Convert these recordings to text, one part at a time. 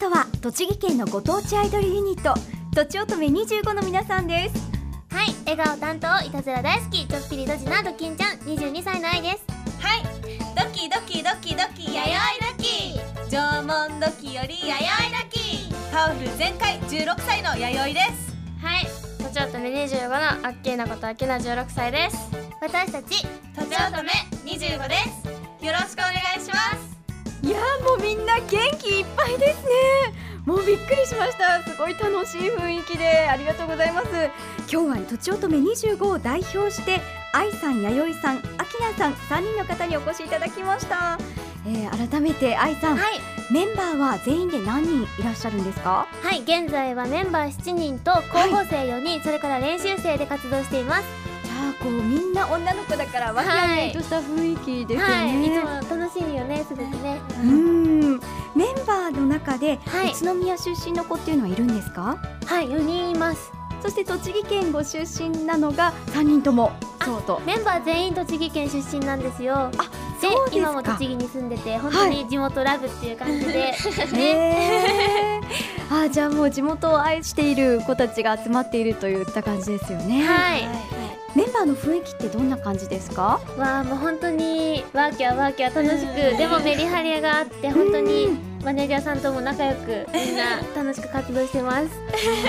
トは栃木県のご当地アイドルユニットとちおとめ25の皆さんです。はい笑顔担当いたずら大好きちょっぴりドジなドキンちゃん22歳の愛です。はいドキドキドキドキやよいドキ縄文ドキよりやよいドキパワフル全開16歳のやよいです。はいとちおとめ25のアッキーなことあきな16歳です。私たちとちおとめ25ですぱいですね。もうびっくりしました。すごい楽しい雰囲気で。ありがとうございます。今日はとちおとめ25を代表して愛さん、弥生さん、あきなさん3人の方にお越しいただきました、えー、改めて愛さん、はい。メンバーは全員で何人いらっしゃるんですか？はい。現在はメンバー7人と候補生4人、それから練習生で活動しています。じゃあこうみんな女の子だからわきあい。とした雰囲気ですよね、はい。いつも楽しいよねすごくね。うーんバーの中で、はい。宇都宮出身の子っていうのはいるんですか？はい4人います。そして栃木県ご出身なのが3人ともそうと。メンバー全員栃木県出身なんですよ。あでそうですか。今も栃木に住んでて本当に地元ラブっていう感じで、へーあじゃあもう地元を愛している子たちが集まっているといった感じですよね、はい。メンバーの雰囲気ってどんな感じですか？わあもう本当にワーキャーワーキャー楽しくでもメリハリがあって本当にマネージャーさんとも仲良くみんな楽しく活動してます。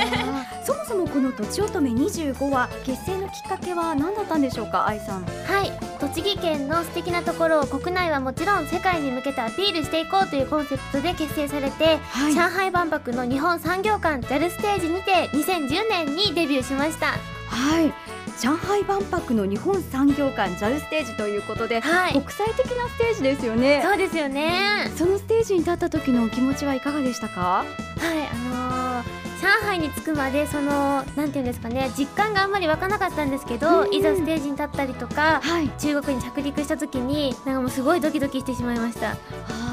そもそもこのとちおとめ25は結成のきっかけは何だったんでしょうか愛さん。はい。栃木県の素敵なところを国内はもちろん世界に向けてアピールしていこうというコンセプトで結成されて、はい。上海万博の日本産業館 JAL ステージにて2010年にデビューしました。はい上海万博の日本産業館 JAL ステージということで、はい。国際的なステージですよね。そうですよね。そのステージに立った時のお気持ちはいかがでしたか？はいあのー上海に着くまでそのなんていうんですかね実感があんまり湧かなかったんですけど、うん。いざステージに立ったりとかはい。中国に着陸した時になんかもうすごいドキドキしてしまいました。ははい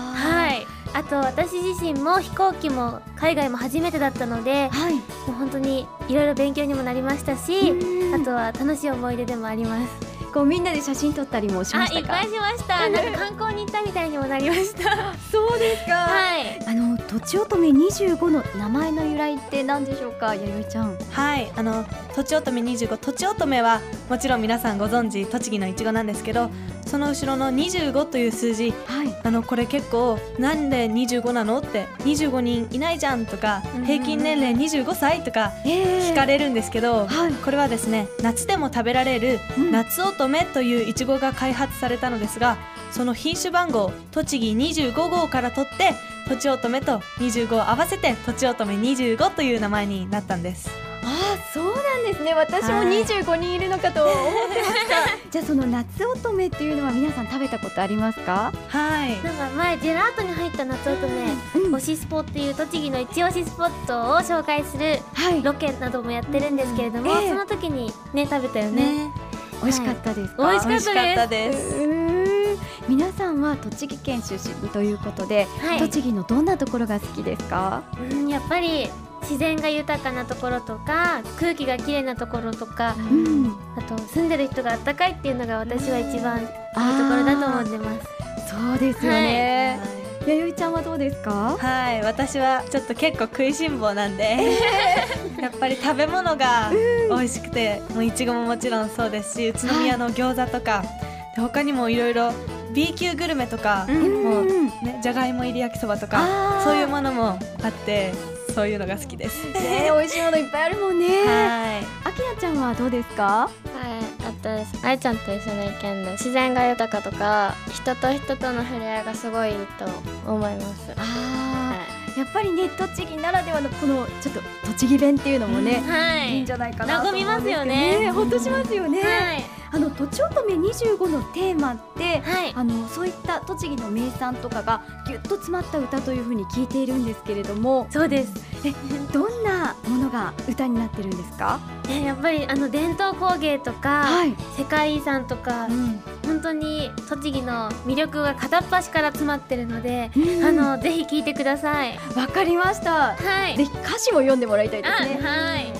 あと私自身も飛行機も海外も初めてだったのではい。もう本当にいろいろ勉強にもなりましたしうん。あとは楽しい思い出でもあります。こうみんなで写真撮ったりもしましたか？あいっぱいしました。なんか観光に行ったみたいにもなりました。そうですか。はい。あのとちおとめ25の名前の由来って何でしょうか弥生ちゃん。はいあのとちおとめ25とちおとめはもちろん皆さんご存知栃木のいちごなんですけどその後ろの25という数字はい。あのこれ結構なんで25なのって25人いないじゃんとかうん平均年齢25歳とかえ聞かれるんですけど、はい。これはですね夏でも食べられるうん。夏乙女といういちごが開発されたのですがその品種番号栃木25号から取ってとちおとめと25を合わせてとちおとめ25という名前になったんです。ああそうなんですね。私もはい。25人いるのかと思ってました。じゃあその夏乙女っていうのは皆さん食べたことありますか？はい。なんか前ジェラートに入った夏乙女うん。推しスポっていう栃木の一押しスポットを紹介するはい。ロケなどもやってるんですけれども、うんええ。その時にね食べたよね。美味しかったですか、美味しかったです。美味しかったです皆さんは栃木県出身ということで、はい。栃木のどんなところが好きですか？うんやっぱり自然が豊かなところとか空気がきれいなところとかうん。あと住んでる人があったかいっていうのが私は一番いいところだと思ってます。そうですよね、弥生ちゃんはどうですか？はい私はちょっと結構食いしん坊なんで、やっぱり食べ物が美味しくてもういちごももちろんそうですし宇都宮の餃子とか、で他にもいろいろ B 級グルメとか、うん。もううんねじゃがいも入り焼きそばとあかー。そういうものもあってそういうのが好きです。ね美味しいものいっぱいあるもんね。はい。あきなちゃんはどうですか？はいあとです愛ちゃんと一緒の意見で自然が豊かとか人と人との触れ合いがすごいいいと思います。あはーやっぱりね栃木ならではのこのちょっと栃木弁っていうのもね、はい。いいんじゃないかなと思うんですけど和みますよねほっとしますよね、はいあのとちおとめ25のテーマってはい。あのそういった栃木の名産とかがぎゅっと詰まった歌というふうに聞いているんですけれどもそうです。えどんなものが歌になってるんですか？ねやっぱりあの伝統工芸とか、はい、世界遺産とか、うん。本当に栃木の魅力が片っ端から詰まってるので、うん。あのぜひ聞いてください。わかりました。はい。ぜひ歌詞も読んでもらいたいですね。あはい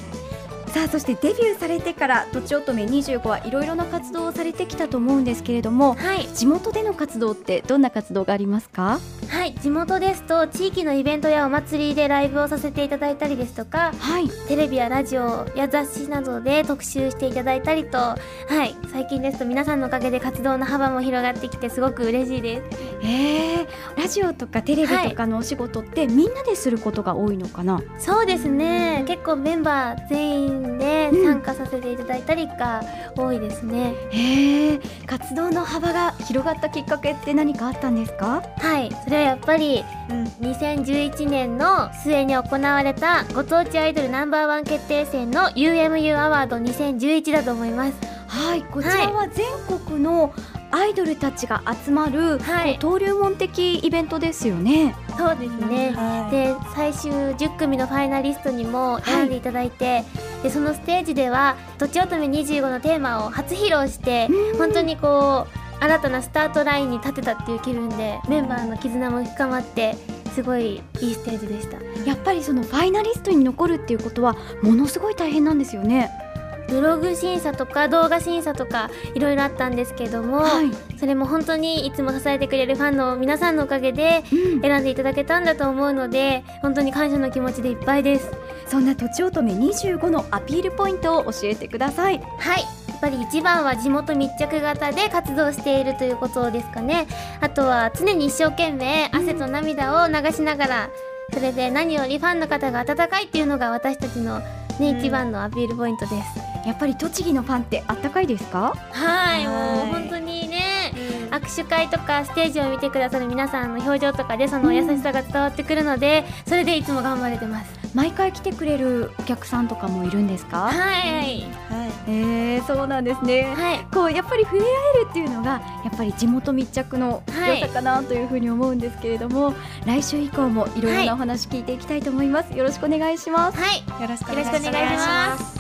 さあそしてデビューされてからとちおとめ25はいろいろな活動をされてきたと思うんですけれどもはい。地元での活動ってどんな活動がありますか？はい地元ですと地域のイベントやお祭りでライブをさせていただいたりですとかはい。テレビやラジオや雑誌などで特集していただいたりとはい最近ですと皆さんのおかげで活動の幅も広がってきてすごく嬉しいです。えー、ラジオとかテレビとかのお仕事って、みんなですることが多いのかな？そうですね。結構メンバー全員で参加させていただいたりが多いですね、へえ活動の幅が広がったきっかけって何かあったんですか？はいそれはやっぱりうん。2011年の末に行われたご当地アイドルナンバーワン決定戦の UMU アワード2011だと思います。はいこちらは全国のアイドルたちが集まる、はい。登竜門的イベントですよね。そうですね、はい。で最終10組のファイナリストにも選んでいただいて、でそのステージでは「とちおとめ25」のテーマを初披露してうん。本当にこう新たなスタートラインに立てたっていう気分でメンバーの絆も深まってすごいいいステージでした。やっぱりそのファイナリストに残るっていうことはものすごい大変なんですよね。ブログ審査とか動画審査とかいろいろあったんですけども、はい、それも本当にいつも支えてくれるファンの皆さんのおかげでうん、選んでいただけたんだと思うので本当に感謝の気持ちでいっぱいです。そんなとちおとめ25のアピールポイントを教えてください。はいぱり一番は地元密着型で活動しているということですかね。あとは常に一生懸命汗と涙を流しながら、それで何よりファンの方が温かいっていうのが私たちのね、うん。一番のアピールポイントです。やっぱり栃木のファンってあったかいですか？はいもはいう本当にね握手会とかステージを見てくださる皆さんの表情とかでその優しさが伝わってくるので、それでいつも頑張れてます毎回来てくれるお客さんとかもいるんですか？はい。はい。えー、そうなんですね。はい。こうやっぱり触れ合えるっていうのがやっぱり地元密着の良さかなというふうに思うんですけれども、来週以降もいろいろなお話聞いていきたいと思います、よろしくお願いします。はい。よろしくお願いします